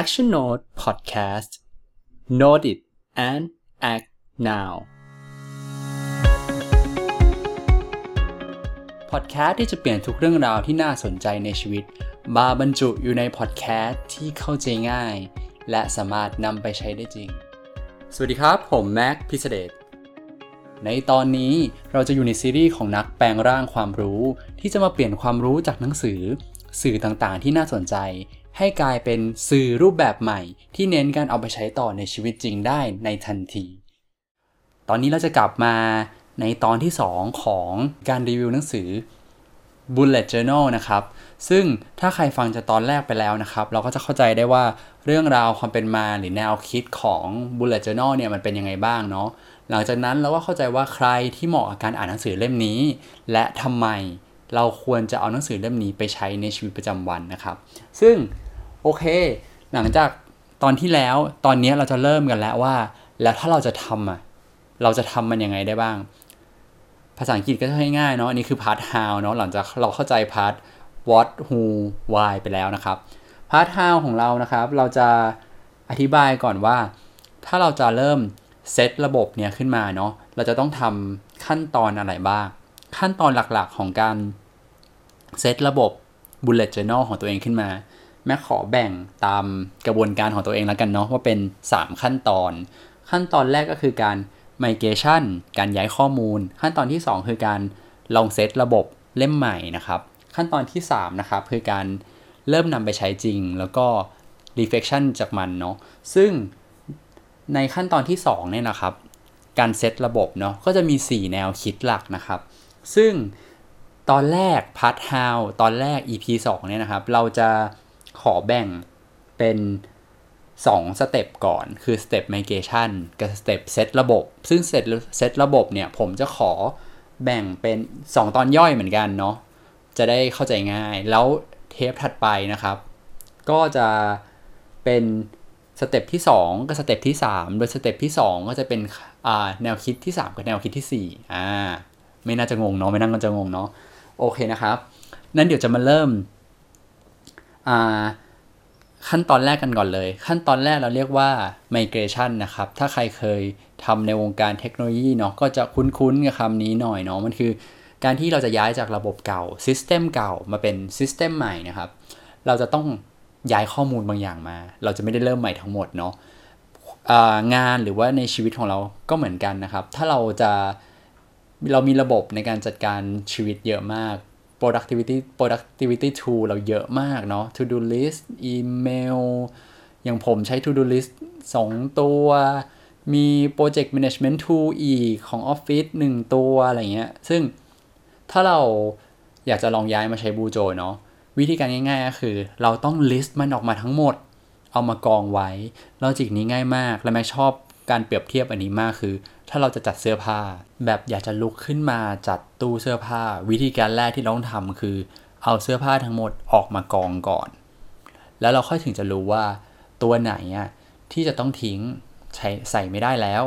Action Note Podcast Note it and act now พอดแคสต์ที่จะเปลี่ยนทุกเรื่องราวที่น่าสนใจในชีวิต มาบรรจุอยู่ในพอดแคสต์ที่เข้าใจง่าย และสามารถนำไปใช้ได้จริง สวัสดีครับ ผมแม็กพิเศษในตอนนี้เราจะอยู่ในซีรีส์ของนักแปลงร่างความรู้ ที่จะมาเปลี่ยนความรู้จากหนังสือ สื่อต่างๆ ที่น่าสนใจ ให้กลายเป็นสื่อรูปแบบใหม่ ที่เน้นการเอาไปใช้ต่อในชีวิตจริงได้ในทันที ตอนนี้เราจะกลับมาในตอนที่ 2 ของการรีวิวหนังสือ Bullet Journal นะครับ ซึ่งถ้าใครฟังจากตอนแรกไปแล้วนะครับ เราก็จะเข้าใจได้ว่าเรื่องราวความเป็นมาหรือแนวคิดของ Bullet Journal เนี่ยมันเป็นยังไงบ้างเนาะ หลังจากนั้นเราก็เข้าใจว่าใครที่เหมาะกับการอ่านหนังสือเล่มนี้ และทำไมเราควรจะเอาหนังสือเล่มนี้ไปใช้ในชีวิตประจำวันนะครับ ซึ่ง โอเค หลังจากตอนที่แล้วตอนนี้เราจะเริ่มกันแล้วว่า แล้วถ้าเราจะทำอะเราจะทำมันยังไงได้บ้าง ภาษาอังกฤษก็จะง่ายๆเนาะอันนี้คือพาร์ท how เนาะหลังจากเราเข้าใจพาร์ท what who why ไปแล้วนะครับพาร์ท how ของเรานะครับ เราจะอธิบายก่อนว่า ถ้าเราจะเริ่มเซตระบบเนี่ยขึ้นมาเนาะเราจะต้องทำขั้นตอนอะไรบ้าง ขั้นตอนหลักๆของการเซตระบบ bullet journal ของตัวเองขึ้นมา แม่ขอแบ่งตามกระบวนการของตัวเองแล้วกันเนาะว่าเป็น 3 ขั้นตอน ขั้นตอนแรกก็คือการ migration การย้ายข้อมูล ขั้นตอนที่ 2 คือการลองเซตระบบเล่มใหม่นะครับ ขั้นตอนที่ 3 นะครับคือการเริ่มนำไปใช้จริง แล้วก็ reflection จากมันเนาะซึ่งในขั้นตอนที่2เนี่ยนะครับการเซตระบบเนาะก็จะมี 4 แนวคิดหลักนะครับ ซึ่งตอนแรก part how ตอนแรก EP 2เนี่ยนะครับ เราจะ ขอแบ่งเป็น2สเต็ปก่อนคือสเต็ป migration กับสเต็ปเซตระบบ ซึ่ง set set ระบบเนี่ย ผมจะขอแบ่งเป็น 2 ตอนย่อยเหมือนกันเนาะจะได้เข้าใจง่าย แล้วเทปถัดไปนะครับ ก็จะเป็น step ที่ 2 กับ step ที่ 3 โดย step ที่ 2 ก็จะเป็นแนวคิดที่ 3 กับแนวคิดที่4อ่าไม่น่าจะงงเนาะไม่น่าจะงงเนาะโอเคนะครับ นั้นเดี๋ยวจะมาเริ่ม ขั้นตอนแรกกันก่อนเลย ขั้นตอนแรกเราเรียกว่า migration นะครับ ถ้าใครเคยทำในวงการเทคโนโลยีเนาะก็จะคุ้นๆกับคำนี้หน่อยเนาะมันคือ การที่เราจะย้ายจากระบบเก่า system เก่ามาเป็น system ใหม่นะครับ เราจะต้องย้ายข้อมูลบางอย่างมา เราจะไม่ได้เริ่มใหม่ทั้งหมดเนาะงานหรือว่าในชีวิตของเราก็เหมือนกันนะครับ ถ้าเราจะเรามีระบบในการจัดการชีวิตเยอะมาก productivity productivity tool เราเยอะมากเนาะ to do list อีเมล อย่างผมใช้ to do list 2 ตัว มี project management tool อีกของ Office 1 ตัวอะไรเงี้ย ซึ่งถ้าเราอยากจะลองย้ายมาใช้บูโจเนาะ วิธีการง่ายๆก็คือ เราต้อง list มันออกมาทั้งหมด เอามากองไว้ ลอจิกนี้ง่ายมาก และแม็กชอบ การเปรียบเทียบอันนี้มากคือ ถ้าเราจะจัดเสื้อผ้า แบบอยากจะลุกขึ้นมาจัดตู้เสื้อผ้า วิธีการแรกที่ต้องทำคือ เอาเสื้อผ้าทั้งหมดออกมากองก่อน แล้วเราค่อยถึงจะรู้ว่าตัวไหนอะที่จะต้องทิ้งใช้ใส่ไม่ได้แล้ว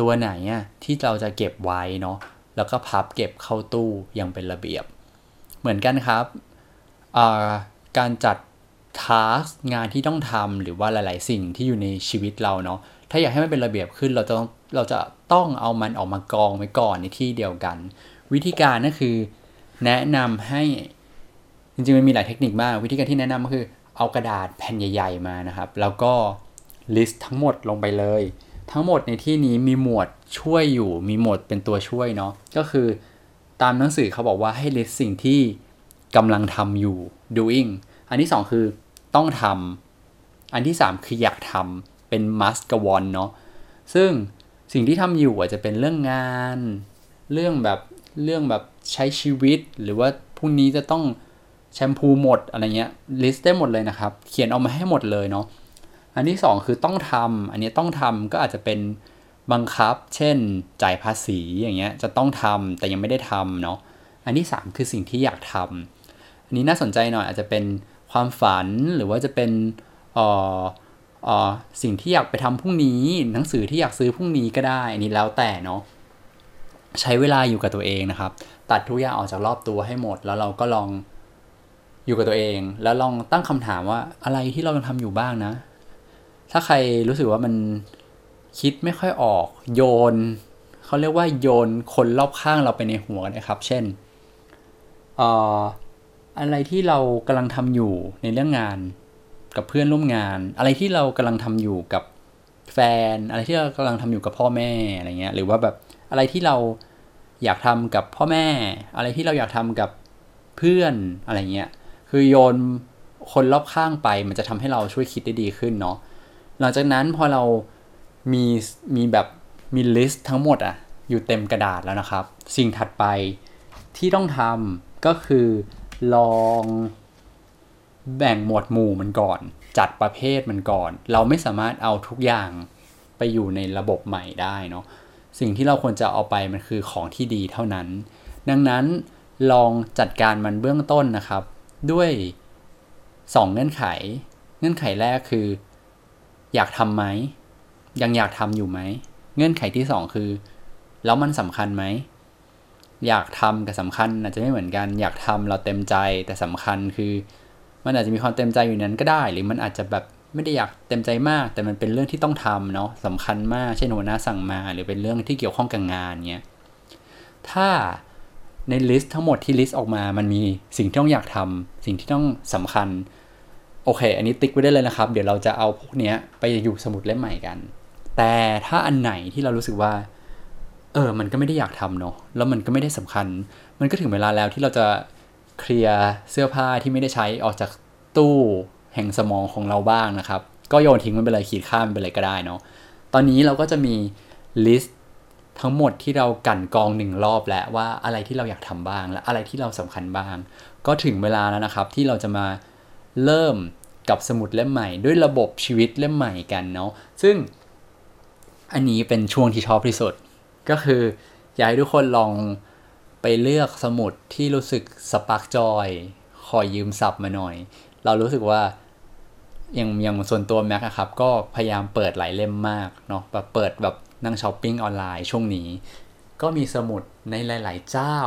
ตัวไหนอะที่เราจะเก็บไว้เนาะแล้วก็พับเก็บเข้าตู้อย่างเป็นระเบียบ เหมือนกันครับการจัดทาสงานที่ต้องทำหรือว่าหลาย ๆ สิ่งที่อยู่ในชีวิตเราเนาะ ถ้าอยากให้มันเป็นระเบียบขึ้นเราจะต้องเราจะต้องเอามันออกมากองไว้ก่อนในที่เดียวกัน วิธีการก็คือ แนะนำให้จริงๆมันมีหลายเทคนิคมาก วิธีการที่แนะนำก็คือเอากระดาษแผ่นใหญ่ ๆมานะครับ แล้วก็ list ทั้งหมดลงไปเลย ทั้งหมดในที่นี้มีหมวดช่วยอยู่ มีหมวดเป็นตัวช่วยเนาะก็คือตามหนังสือเขาบอกว่าให้ list สิ่งที่กำลังทำอยู่ doing อันที่ 2 คือต้องทำอันที่ 3 คืออยากทำ เป็น must กับ want เนาะซึ่งสิ่งที่ทำอยู่อาจจะเป็นเรื่องงาน เรื่องแบบเรื่องแบบใช้ชีวิต หรือว่าพรุ่งนี้จะต้องแชมพูหมดอะไรเงี้ยลิสต์ได้หมดเลยนะครับ เขียนออกมาให้หมดเลยเนาะอันที่ 2 คือต้องทำอันนี้ต้องทำก็อาจจะเป็นบังคับ เช่น จ่ายภาษีอย่างเงี้ยจะต้องทำแต่ยังไม่ได้ทำเนาะอันที่ 3 คือสิ่งที่อยากทำอันนี้น่าสนใจหน่อยอาจจะเป็นความฝันหรือว่าจะเป็นอ่อเอ่อ สิ่งที่อยากไปทำพรุ่งนี้หนังสือที่อยากซื้อพรุ่งนี้ก็ได้อันนี้แล้วแต่เนาะใช้เวลาอยู่กับตัวเองนะครับ ตัดทุกอย่างออกจากรอบตัวให้หมด แล้วเราก็ลองอยู่กับตัวเอง แล้วลองตั้งคำถามว่าอะไรที่เรายังทำอยู่บ้างนะ ถ้าใครรู้สึกว่ามันคิดไม่ค่อยออก โยนเขาเรียกว่าโยนคนรอบข้างเราไปในหัวนะครับ เช่นอออะไรที่เรากำลังทำอยู่ในเรื่องงาน กับเพื่อนร่วมงาน อะไรที่เรากำลังทำอยู่กับแฟน อะไรที่เรากำลังทำอยู่กับพ่อแม่อะไรเงี้ย หรือว่าแบบอะไรที่เราอยากทำกับพ่อแม่ อะไรที่เราอยากทำกับเพื่อนอะไรเงี้ย คือโยนคนรอบข้างไป มันจะทำให้เราช่วยคิดได้ดีขึ้นเนาะ หลังจากนั้นพอเรามีมีแบบมีลิสต์ทั้งหมดอะอยู่เต็มกระดาษแล้วนะครับ สิ่งถัดไปที่ต้องทำก็คือลอง แบ่งหมวดหมู่มันก่อน จัดประเภทมันก่อน เราไม่สามารถเอาทุกอย่างไปอยู่ในระบบใหม่ได้เนาะสิ่งที่เราควรจะเอาไปมันคือของที่ดีเท่านั้น ดังนั้นลองจัดการมันเบื้องต้นนะครับ ด้วย 2 เงื่อนไข เงื่อนไขแรกคือ อยากทำไหม ยังอยากทำอยู่ไหม เงื่อนไขที่ 2 คือ แล้วมันสำคัญไหม อยากทำกับสำคัญอาจจะไม่เหมือนกัน อยากทำเราเต็มใจแต่สำคัญคือ มันอาจจะมีความเต็มใจอยู่นั้นก็ได้ หรือมันอาจจะแบบไม่ได้อยากเต็มใจมาก แต่มันเป็นเรื่องที่ต้องทำเนาะสำคัญมากเช่นหัวหน้าสั่งมา หรือเป็นเรื่องที่เกี่ยวข้องกับงานเงี้ยถ้าใน list ทั้งหมดที่ list ออกมา มันมีสิ่งที่ต้องอยากทำสิ่งที่ต้องสำคัญ โอเค อันนี้ tick ไว้ได้เลยนะครับ เดี๋ยวเราจะเอาพวกนี้ไปอยู่สมุดเล่มใหม่กัน แต่ถ้าอันไหนที่เรารู้สึกว่า เออ มันก็ไม่ได้อยากทำเนาะ แล้วมันก็ไม่ได้สำคัญ มันก็ถึงเวลาแล้วที่เราจะ เคลียร์เสื้อผ้าที่ไม่ได้ใช้ออกจากตู้แห่งสมองของเราบ้างนะครับ ก็โยนทิ้งมันไปเลยขีดข้ามไปเลยก็ได้เนาะตอนนี้เราก็จะมีลิสต์ทั้งหมดที่เรากั่นกองหนึ่งรอบแล้วว่าอะไรที่เราอยากทำบ้างและอะไรที่เราสำคัญบ้าง ก็ถึงเวลาแล้วนะครับที่เราจะมาเริ่มกับสมุดเล่มใหม่ ด้วยระบบชีวิตเล่มใหม่กันเนาะซึ่งอันนี้เป็นช่วงที่ชอบที่สุด ก็คืออยากให้ทุกคนลอง ไปเลือกสมุดที่รู้สึก spark joy ขอยืมศัพท์มาหน่อย เรารู้สึกว่าอย่างอย่างส่วนตัวแม็กอะครับ ก็พยายามเปิดหลายเล่มมากเนาะแบบเปิดแบบนั่งช้อปปิ้งออนไลน์ช่วงนี้ ก็มีสมุดในหลาย ๆ เจ้า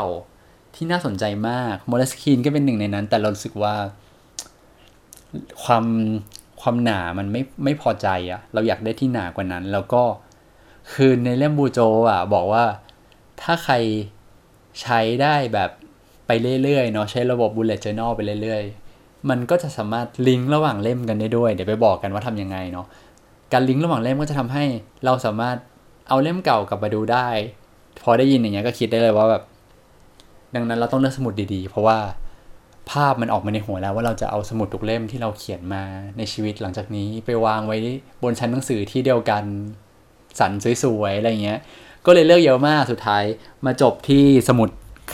ที่น่าสนใจมากโมเลสคีนก็เป็นหนึ่งในนั้น แต่เรารู้สึกว่า ความความหนามันไม่ไม่พอใจอะเราอยากได้ที่หนากว่านั้น แล้วก็คือในเล่มบูโจอะบอกว่าถ้าใคร ใช้ได้แบบไปเรื่อยๆเนาะใช้ระบบ bullet journal ไปเรื่อยๆ มันก็จะสามารถลิงก์ระหว่างเล่มกันได้ด้วย เดี๋ยวไปบอกกันว่าทำยังไงเนาะการลิงก์ระหว่างเล่มก็จะทำให้เราสามารถเอาเล่มเก่ากลับมาดูได้ พอได้ยินอย่างเงี้ยก็คิดได้เลยว่าแบบ ดังนั้นเราต้องเลือกสมุดดีๆ เพราะว่าภาพมันออกมาในหัวแล้วว่าเราจะเอาสมุดทุกเล่มที่เราเขียนมาในชีวิตหลังจากนี้ไปวางไว้บนชั้นหนังสือที่เดียวกันสันสวยๆอะไรเงี้ย ก็เลยเลือกเยอะมากสุดท้ายมาจบที่สมุด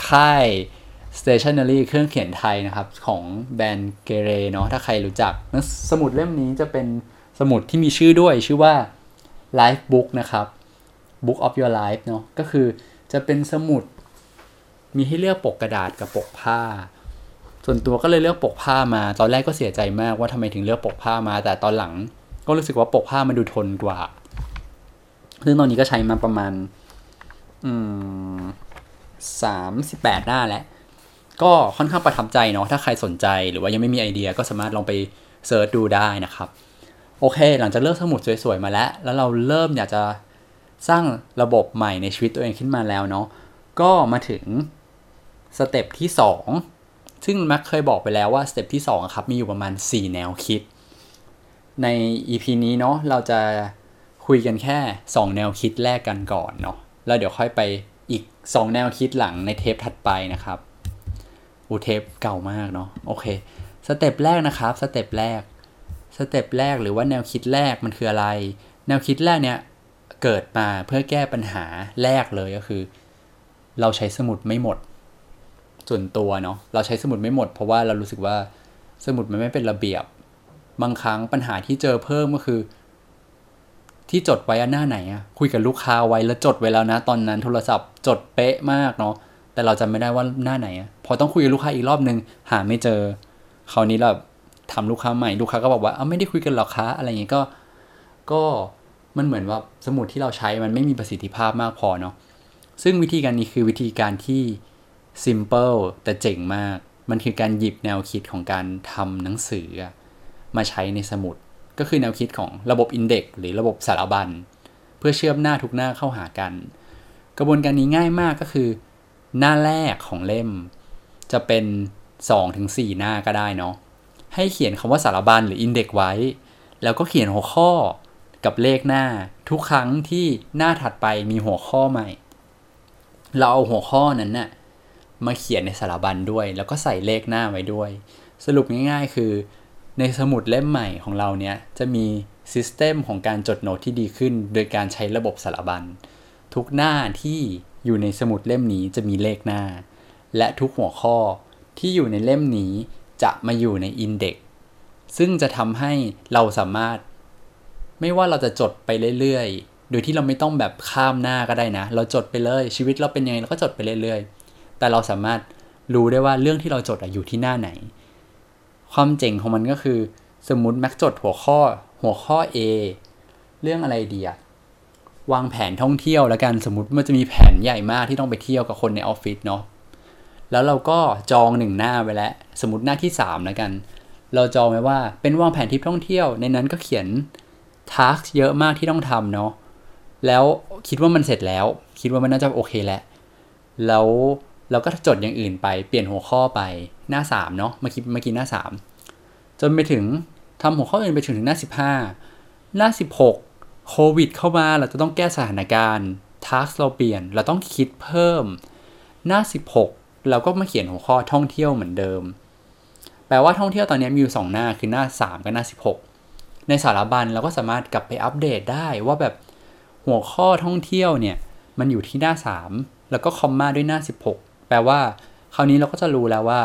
ค่าย stationery เครื่องเขียนไทยนะครับ ของแบรนด์เกเรเนาะถ้าใครรู้จัก สมุดเล่มนี้จะเป็นสมุดที่มีชื่อด้วยชื่อว่า Life Book นะครับ Book of Your Life เนาะก็คือจะเป็นสมุดมีให้เลือกปกกระดาษกับปกผ้า ส่วนตัวก็เลยเลือกปกผ้ามา ตอนแรกก็เสียใจมากว่าทำไมถึงเลือกปกผ้ามา แต่ตอนหลังก็รู้สึกว่าปกผ้ามันดูทนกว่า ซึ่งตอนนี้ก็ใช้มาประมาณสามสิบแปดหน้าแล้ว ก็ค่อนข้างประทับใจเนาะถ้าใครสนใจหรือว่ายังไม่มีไอเดียก็สามารถลองไปsearch ดูได้นะครับ โอเค หลังจากเลือกสมุดสวยๆมาแล้ว แล้วเราเริ่มอยากจะสร้างระบบใหม่ในชีวิตตัวเองขึ้นมาแล้วเนาะก็มาถึง step ที่ 2 ซึ่งแม็กเคยบอกไปแล้วว่า step ที่2ครับมีอยู่ประมาณ 4 แนวคิด ใน EP นี้เนาะเราจะ คุยกันแค่ 2 แนวคิดแรกกันก่อนเนาะแล้วเดี๋ยวค่อยไปอีก 2 แนวคิดหลังในเทปถัดไปนะครับอูเทปเก่ามากเนาะโอเค step แรกนะครับ step แรก step แรกหรือว่าแนวคิดแรกมันคืออะไร แนวคิดแรกเนี่ยเกิดมาเพื่อแก้ปัญหาแรกเลยก็คือ เราใช้สมุดไม่หมด ส่วนตัวเนาะเราใช้สมุดไม่หมด เพราะว่าเรารู้สึกว่าสมุดมันไม่เป็นระเบียบ บางครั้งปัญหาที่เจอเพิ่มก็คือ ที่จดไว้หน้าไหนอะคุยกับลูกค้าไว้แล้วจดไว้แล้วนะ ตอนนั้นโทรศัพท์จดเป๊ะมากเนาะแต่เราจำไม่ได้ว่าหน้าไหนอะพอต้องคุยกับลูกค้าอีกรอบนึง หาไม่เจอคราวนี้เราทำลูกค้าใหม่ลูกค้าก็บอกว่าเอ้าไม่ได้คุยกันหรอกคะอะไรอย่างงี้ก็ ก็มันเหมือนว่าสมุดที่เราใช้มันไม่มีประสิทธิภาพมากพอเนาะซึ่งวิธีการนี้คือวิธีการที่ simple แต่เจ๋งมาก มันคือการหยิบแนวคิดของการทำหนังสือมาใช้ในสมุด ก็คือแนวคิดของระบบอินเด็กหรือระบบสารบัญ เพื่อเชื่อมหน้าทุกหน้าเข้าหากัน กระบวนการนี้ง่ายมากก็คือ หน้าแรกของเล่ม จะเป็น 2-4 หน้าก็ได้เนาะให้เขียนคำว่าสารบัญหรืออินเด็กไว้ แล้วก็เขียนหัวข้อกับเลขหน้า ทุกครั้งที่หน้าถัดไปมีหัวข้อใหม่ เราเอาหัวข้อนั้นน่ะมาเขียนในสารบัญด้วย แล้วก็ใส่เลขหน้าไว้ด้วย สรุปง่ายๆ คือ ในสมุดเล่มใหม่ของเราเนี้ยจะมีซิสเต็มของการจดโน้ตที่ดีขึ้น โดยการใช้ระบบสารบัญ ทุกหน้าที่อยู่ในสมุดเล่มนี้จะมีเลขหน้า และทุกหัวข้อที่อยู่ในเล่มนี้จะมาอยู่ในอินเด็กซึ่งจะทำให้เราสามารถ ไม่ว่าเราจะจดไปเรื่อยๆ โดยที่เราไม่ต้องแบบข้ามหน้าก็ได้นะ เราจดไปเลยชีวิตเราเป็นยังไงเราก็จดไปเรื่อยๆ แต่เราสามารถรู้ได้ว่าเรื่องที่เราจดอยู่ที่หน้าไหน ความเจ๋งของมันก็คือ สมมติแม็กจดหัวข้อหัวข้อ A เรื่องอะไรดีอะวางแผนท่องเที่ยวแล้วกันสมมติมันจะมีแผนใหญ่มากที่ต้องไปเที่ยวกับคนในออฟฟิศเนาะแล้วเราก็จองหนึ่งหน้าไว้แล้ว สมมติหน้าที่3แล้วกัน เราจองไว้ว่าเป็นวางแผนทริปท่องเที่ยว ในนั้นก็เขียนทักเยอะมากที่ต้องทำเนาะแล้วคิดว่ามันเสร็จแล้ว คิดว่ามันน่าจะโอเคแล้วแล้ว เราก็จดอย่างอื่นไปเปลี่ยนหัวข้อไปหน้า3เนาะเมื่อกี้เมื่อกี้หน้า 3 จนไปถึงทำหัวข้ออื่นไปถึงหน้า 15 หน้า 16 โควิด เข้ามาเราจะต้องแก้สถานการณ์ทักเราเปลี่ยนเราต้องคิดเพิ่ม หน้า 16 เราก็มาเขียนหัวข้อท่องเที่ยวเหมือนเดิม แปลว่าท่องเที่ยวตอนนี้มีอยู่2หน้าคือหน้า 3 กับหน้า 16 ในสารบัญเราก็สามารถกลับไปอัปเดตได้ว่าแบบหัวข้อท่องเที่ยวเนี่ยมันอยู่ที่หน้า 3 แล้วก็คอมมาด้วยหน้า 16 แปลว่าคราวนี้เราก็จะรู้แล้วว่า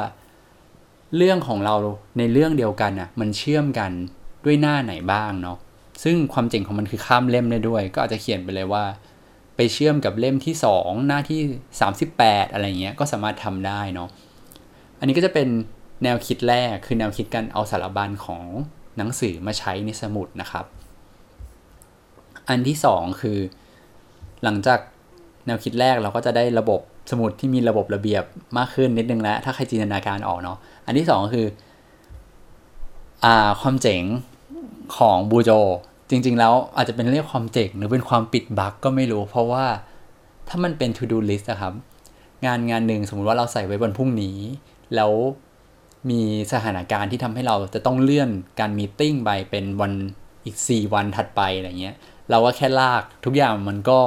เรื่องของเราในเรื่องเดียวกันอะมันเชื่อมกันด้วยหน้าไหนบ้างเนาะซึ่งความเจ๋งของมันคือข้ามเล่มได้ด้วย ก็อาจจะเขียนไปเลยว่า ไปเชื่อมกับเล่มที่ 2 หน้าที่ 38 อะไรเงี้ยก็สามารถทำได้เนาะอันนี้ก็จะเป็นแนวคิดแรกคือแนวคิดการเอาสารบัญของหนังสือมาใช้ในสมุดนะครับ อันที่ 2 คือ หลังจากแนวคิดแรกเราก็จะได้ระบบ สมุดที่มีระบบระเบียบมากขึ้นนิดนึงแล้ว ถ้าใครจินตนาการออกเนาะอันที่2คืออ่าความเจ๋งของบูโจ จริง ๆ แล้วอาจจะเป็นเรียกความเจ๋งหรือเป็นความปิดบั๊กก็ไม่รู้ เพราะว่าถ้ามันเป็น to do list อะครับ งานงานหนึ่งสมมุติว่าเราใส่ไว้บนพรุ่งนี้ แล้วมีสถานการณ์ที่ทำให้เราจะต้องเลื่อนการมีติ้งไปเป็นวันอีก 4 วันถัดไปอะไรเงี้ย เราก็แค่ลากทุกอย่างมันก็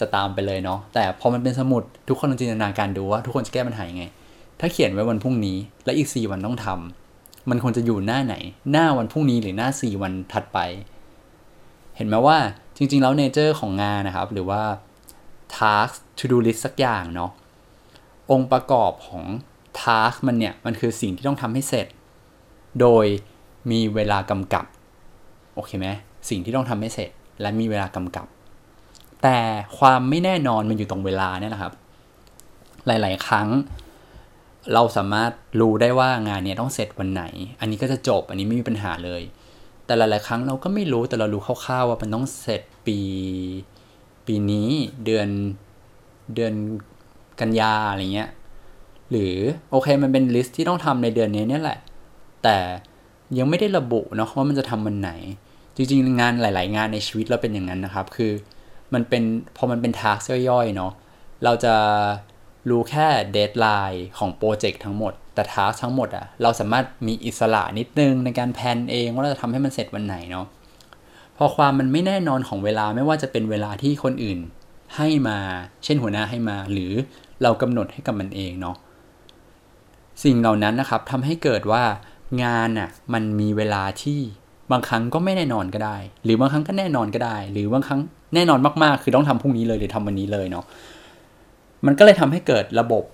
จะตามไปเลยเนาะแต่พอมันเป็นสมุดทุกคนลองจินตนาการดูว่าทุกคนจะแก้ปัญหายังไง ถ้าเขียนไว้วันพรุ่งนี้ และอีก 4 วันต้องทำมันควรจะอยู่หน้าไหน หน้าวันพรุ่งนี้หรือหน้า 4 วันถัดไป เห็นไหมว่าจริง ๆ แล้วเนเจอร์ของงานนะครับ หรือว่า task to do list สักอย่างเนาะองค์ประกอบของ task มันเนี่ย มันคือสิ่งที่ต้องทำให้เสร็จ โดยมีเวลากำกับ โอเคไหมสิ่งที่ต้องทำให้เสร็จ และมีเวลากำกับ แต่ความไม่แน่นอนมันอยู่ตรงเวลาเนี่ยนะครับ หลาย ๆ ครั้ง เราสามารถรู้ได้ว่างานเนี้ยต้องเสร็จวันไหน อันนี้ก็จะจบ อันนี้ไม่มีปัญหาเลย แต่หลาย ๆ ครั้งเราก็ไม่รู้แต่เรารู้คร่าว ๆ ว่ามันต้องเสร็จปีปีนี้เดือนเดือนกันยาอะไรเงี้ย หรือโอเคมันเป็น list ที่ต้องทำในเดือนนี้เนี่ยแหละ แต่ยังไม่ได้ระบุเนาะว่ามันจะทำวันไหน จริง ๆ งานหลาย ๆ งานในชีวิตเราเป็นอย่างนั้นนะครับ คือ มันเป็นพอมันเป็น task ย่อยๆเนาะเราจะรู้แค่ deadline ของโปรเจกต์ทั้งหมด แต่ task ทั้งหมดอะเราสามารถมีอิสระนิดนึงในการ plan เองว่าเราจะทำให้มันเสร็จวันไหนเนาะพอความมันไม่แน่นอนของเวลาไม่ว่าจะเป็นเวลาที่คนอื่นให้มาเช่นหัวหน้าให้มา หรือเรากำหนดให้กับมันเองเนาะสิ่งเหล่านั้นนะครับทำให้เกิดว่างานน่ะมันมีเวลาที่ บางครั้งก็ไม่แน่นอนก็ได้ หรือบางครั้งก็แน่นอนก็ได้ หรือบางครั้งแน่นอนมากๆ คือต้องทำพรุ่งนี้เลยหรือทำวันนี้เลยเนาะมันก็เลยทำให้เกิดระบบ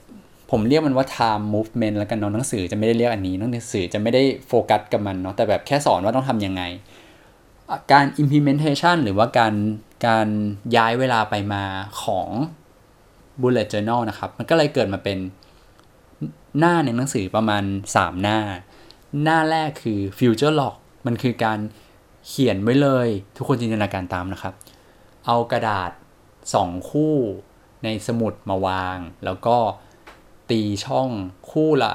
ผมเรียกมันว่า time movement แล้วกันเนาะหนังสือจะไม่ได้เรียกอันนี้หนังสือจะไม่ได้โฟกัสกับมันเนาะแต่แบบแค่สอนว่าต้องทำยังไง การ implementation หรือว่าการการย้ายเวลาไปมาของ bullet journal นะครับ มันก็เลยเกิดมาเป็นหน้าในหนังสือประมาณ 3 หน้า หน้าแรกคือ future log มันคือการเขียนไว้เลย ทุกคนจินตนาการตามนะครับ เอากระดาษ 2 คู่ในสมุดมาวาง แล้วก็ตีช่องคู่ละ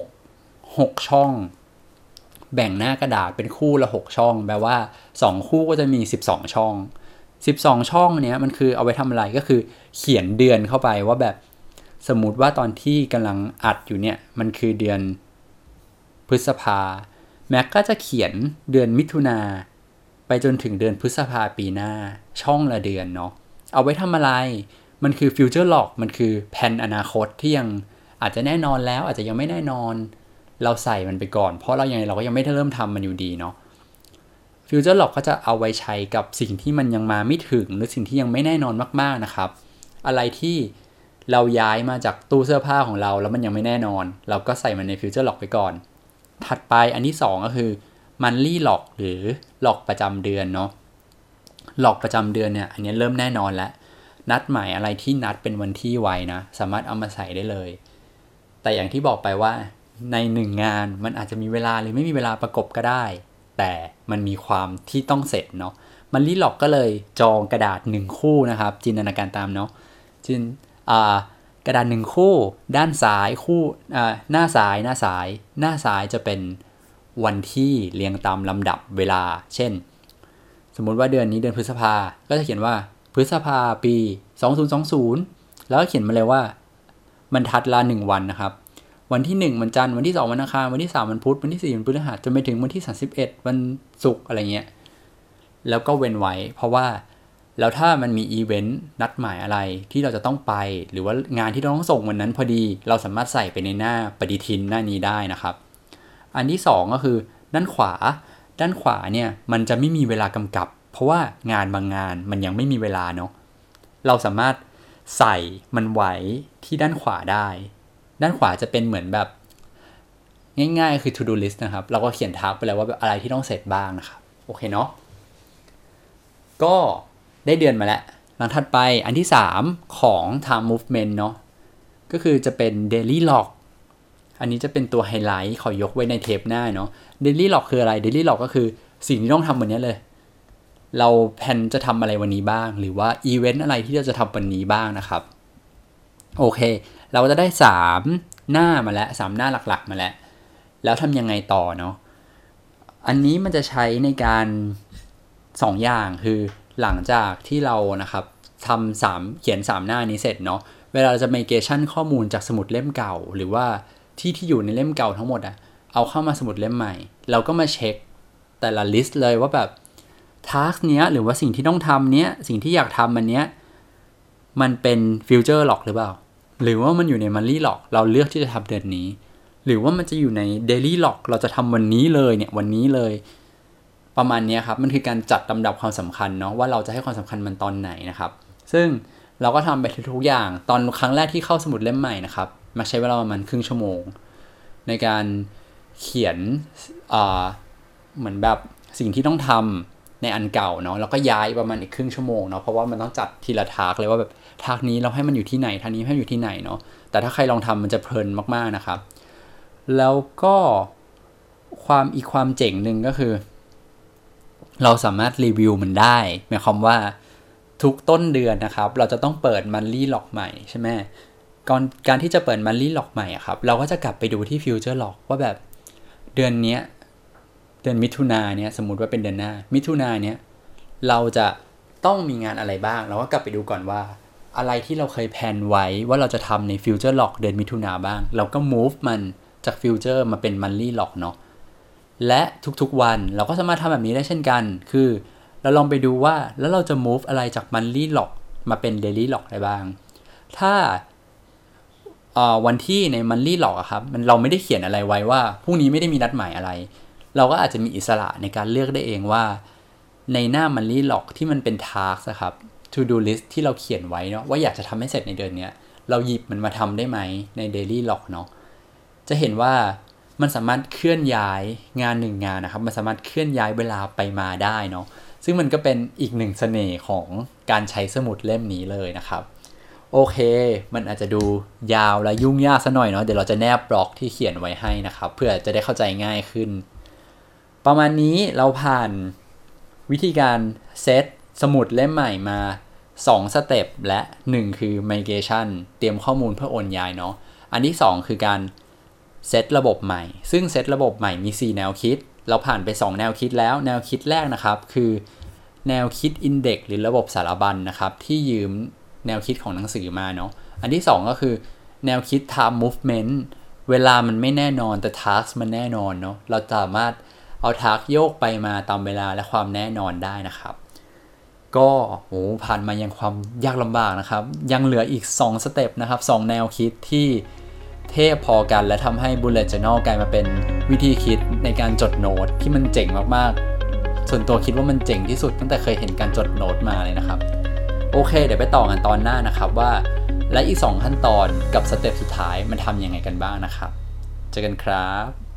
6 6 ช่อง แบ่งหน้ากระดาษเป็นคู่ละ 6 ช่อง แปลว่า 2 คู่ก็จะมี 12 ช่อง 12 ช่องเนี้ยมันคือเอาไว้ทำอะไรก็คือเขียนเดือนเข้าไปว่าแบบสมมติว่าตอนที่กำลังอัดอยู่เนี่ย มันคือเดือนพฤษภา แม็กก็จะเขียนเดือนมิถุนาไปจนถึงเดือนพฤษภาปีหน้า ช่องละเดือนเนาะเอาไว้ทำอะไร มันคือ future log มันคือแผนอนาคตที่ยังอาจจะแน่นอนแล้วอาจจะยังไม่แน่นอน เราใส่มันไปก่อน เพราะเรายังเราก็ยังไม่ได้เริ่มทำมันอยู่ดีเนาะ future log ก็จะเอาไว้ใช้กับสิ่งที่มันยังมาไม่ถึง หรือสิ่งที่ยังไม่แน่นอนมากๆนะครับ อะไรที่เราย้ายมาจากตู้เสื้อผ้าของเราแล้วมันยังไม่แน่นอน เราก็ใส่มันใน future log ไปก่อน ถัดไปอันที่ 2 ก็คือ monthly log หรือ log ประจำเดือนเนาะ log ประจำเดือนเนี่ยอันนี้เริ่มแน่นอนแล้ว นัดหมายอะไรที่นัดเป็นวันที่ไวนะ สามารถเอามาใส่ได้เลย แต่อย่างที่บอกไปว่าในหนึ่งงานมันอาจจะมีเวลาหรือไม่มีเวลาประกบก็ได้ แต่มันมีความที่ต้องเสร็จเนาะมันลี่ล็อกก็เลยจองกระดาษหนึ่งคู่นะครับ จินตนาการตามเนาะจินอ่า กระดาษหนึ่งคู่ ด้านซ้ายคู่หน้าซ้ายหน้าซ้าย หน้าซ้ายจะเป็นวันที่เรียงตามลำดับเวลา เช่น สมมุติว่าเดือนนี้เดือนพฤษภา ก็จะเขียนว่าพฤษภาปี 2020 แล้วก็เขียนมาเลยว่ามันทัดละหนึ่งวันนะครับ วันที่ 1 วันจันทร์วันที่ 2 วันอังคารวันที่ 3 วันพุธวันที่ 4 วันพฤหัสจนไปถึงวันที่ 31 วันศุกร์อะไรเงี้ยแล้วก็เว้นไว้ เพราะว่า แล้วถ้ามันมีอีเวนต์นัดหมายอะไรที่เราจะต้องไป หรือว่างานที่เราต้องส่งวันนั้นพอดี เราสามารถใส่ไปในหน้าปฏิทินหน้านี้ได้นะครับ อันที่ 2 ก็คือ ด้านขวา ด้านขวาเนี่ยมันจะไม่มีเวลากำกับ เพราะว่างานบางงานมันยังไม่มีเวลาเนาะเราสามารถใส่มันไว้ที่ด้านขวาได้ ด้านขวาจะเป็นเหมือนแบบ ง่ายๆ คือ to do list นะครับ เราก็เขียนทักไปแล้วว่าอะไรที่ต้องเสร็จบ้างนะครับ โอเคเนาะก็ ได้เดือนมาแล้วหลังถัดไปอันที่ 3 ของ time movement เนาะก็คือจะเป็น daily log อันนี้จะเป็นตัวไฮไลท์ขอยกไว้ในเทปหน้าเนาะ daily log คืออะไร daily log ก็คือสิ่งที่ต้องทำวันนี้เลย เรา plan จะทำอะไรวันนี้บ้าง หรือว่าอีเวนต์อะไรที่เราจะทำวันนี้บ้างนะครับ โอเค เราจะได้ 3 หน้ามาแล้ว 3 หน้าหลักๆ มาแล้ว แล้วทำยังไงต่อเนาะอันนี้มันจะใช้ในการ 2 อย่างคือ หลังจากที่เรานะครับทำสามเขียน 3 หน้านี้เสร็จเนาะเวลาเราจะ migration ข้อมูลจากสมุดเล่มเก่า หรือว่าที่ที่อยู่ในเล่มเก่าทั้งหมดอะเอาเข้ามาสมุดเล่มใหม่ เราก็มาเช็คแต่ละ list เลยว่าแบบ task เนี้ยหรือว่าสิ่งที่ต้องทำเนี้ยสิ่งที่อยากทำมันเนี้ยมันเป็น future log หรือเปล่า หรือว่ามันอยู่ใน monthly log เราเลือกที่จะทำเดือนนี้ หรือว่ามันจะอยู่ใน daily log เราจะทำวันนี้เลยเนี่ยวันนี้เลย ประมาณนี้ครับมันคือการจัดลำดับความสำคัญเนาะว่าเราจะให้ความสำคัญมันตอนไหนนะครับ ซึ่งเราก็ทำไปทุกอย่างตอนครั้งแรกที่เข้าสมุดเล่มใหม่นะครับมาใช้เวลาประมาณครึ่งชั่วโมง ในการเขียนเหมือนแบบสิ่งที่ต้องทำในอันเก่าเนาะแล้วก็ย้ายประมาณอีกครึ่งชั่วโมงเนาะเพราะว่ามันต้องจัดทีละทากเลยว่าแบบทากนี้เราให้มันอยู่ที่ไหนทากนี้ให้อยู่ที่ไหนเนาะแต่ถ้าใครลองทำมันจะเพลินมากๆนะครับ แล้วก็ความอีกความเจ๋งหนึ่งก็คือ เราสามารถรีวิวมันได้หมายความว่าทุกต้นเดือนนะครับ เราจะต้องเปิด monthly log ใหม่ใช่ไหมก่อนการที่จะเปิด monthly log ใหม่อะครับ เราก็จะกลับไปดูที่ future log ว่าแบบเดือนนี้เดือนมิถุนาเนี่ยสมมติว่าเป็นเดือนหน้า มิถุนาเนี่ยเราจะต้องมีงานอะไรบ้าง เราก็กลับไปดูก่อนว่า อะไรที่เราเคย plan ไว้ว่าเราจะทำใน future log เดือนมิถุนาบ้าง เราก็ move มันจาก future มาเป็น monthly log เนาะ และทุกๆวันเราก็สามารถทำแบบนี้ได้เช่นกัน คือเราลองไปดูว่าแล้วเราจะ move อะไรจาก monthly log มาเป็น daily log ได้บ้าง ถ้าวันที่ใน monthly log ครับมันเราไม่ได้เขียนอะไรไว้ว่าพรุ่งนี้ไม่ได้มีนัดหมายอะไร เราก็อาจจะมีอิสระในการเลือกได้เองว่า ในหน้า monthly log ที่มันเป็น task ครับ to do list ที่เราเขียนไว้เนาะว่าอยากจะทำให้เสร็จในเดือนนี้เราหยิบมันมาทำได้ไหมใน daily log เนาะจะเห็นว่า มันสามารถเคลื่อนย้ายงานหนึ่งงานนะครับ มันสามารถเคลื่อนย้ายเวลาไปมาได้เนาะซึ่งมันก็เป็นอีกหนึ่งเสน่ห์ของการใช้สมุดเล่มนี้เลยนะครับ โอเค มันอาจจะดูยาวและยุ่งยากซะหน่อยเนาะเดี๋ยวเราจะแนบบล็อกที่เขียนไว้ให้นะครับ เพื่อจะได้เข้าใจง่ายขึ้น ประมาณนี้เราผ่านวิธีการเซตสมุดเล่มใหม่มา2 step และ 1 คือ migration เตรียมข้อมูลเพื่อโอนย้ายเนาะอันที่ 2 คือการ เซตระบบใหม่ ซึ่งเซตระบบใหม่มี 4 แนวคิด เราผ่านไป 2 แนวคิดแล้ว แนวคิดแรกนะครับ คือแนวคิด index หรือระบบสารบัญนนะครับ ที่ยืมแนวคิดของหนังสือมาเนาะ อันที่ 2 ก็คือแนวคิด time movement เวลามันไม่แน่นอนแต่ task มันแน่นอนเนาะ เราสามารถเอา task โยกไปมาตามเวลาและความแน่นอนได้นะครับ ก็โหผ่านมายังความยากลำบากนะครับ ยังเหลืออีก 2 สเต็ปนะครับ 2 แนวคิดที่ เทพพอกันและทำให้ Bullet Journal กลายมาเป็นวิธีคิดในการจดโน้ตที่มันเจ๋งมากๆ ส่วนตัวคิดว่ามันเจ๋งที่สุดตั้งแต่เคยเห็นการจดโน้ตมาเลยนะครับ โอเค เดี๋ยวไปต่อกันตอนหน้านะครับว่า และอีก 2 ขั้นตอนกับสเต็ปสุดท้ายมันทำยังไงกันบ้างนะครับ เจอกันครับ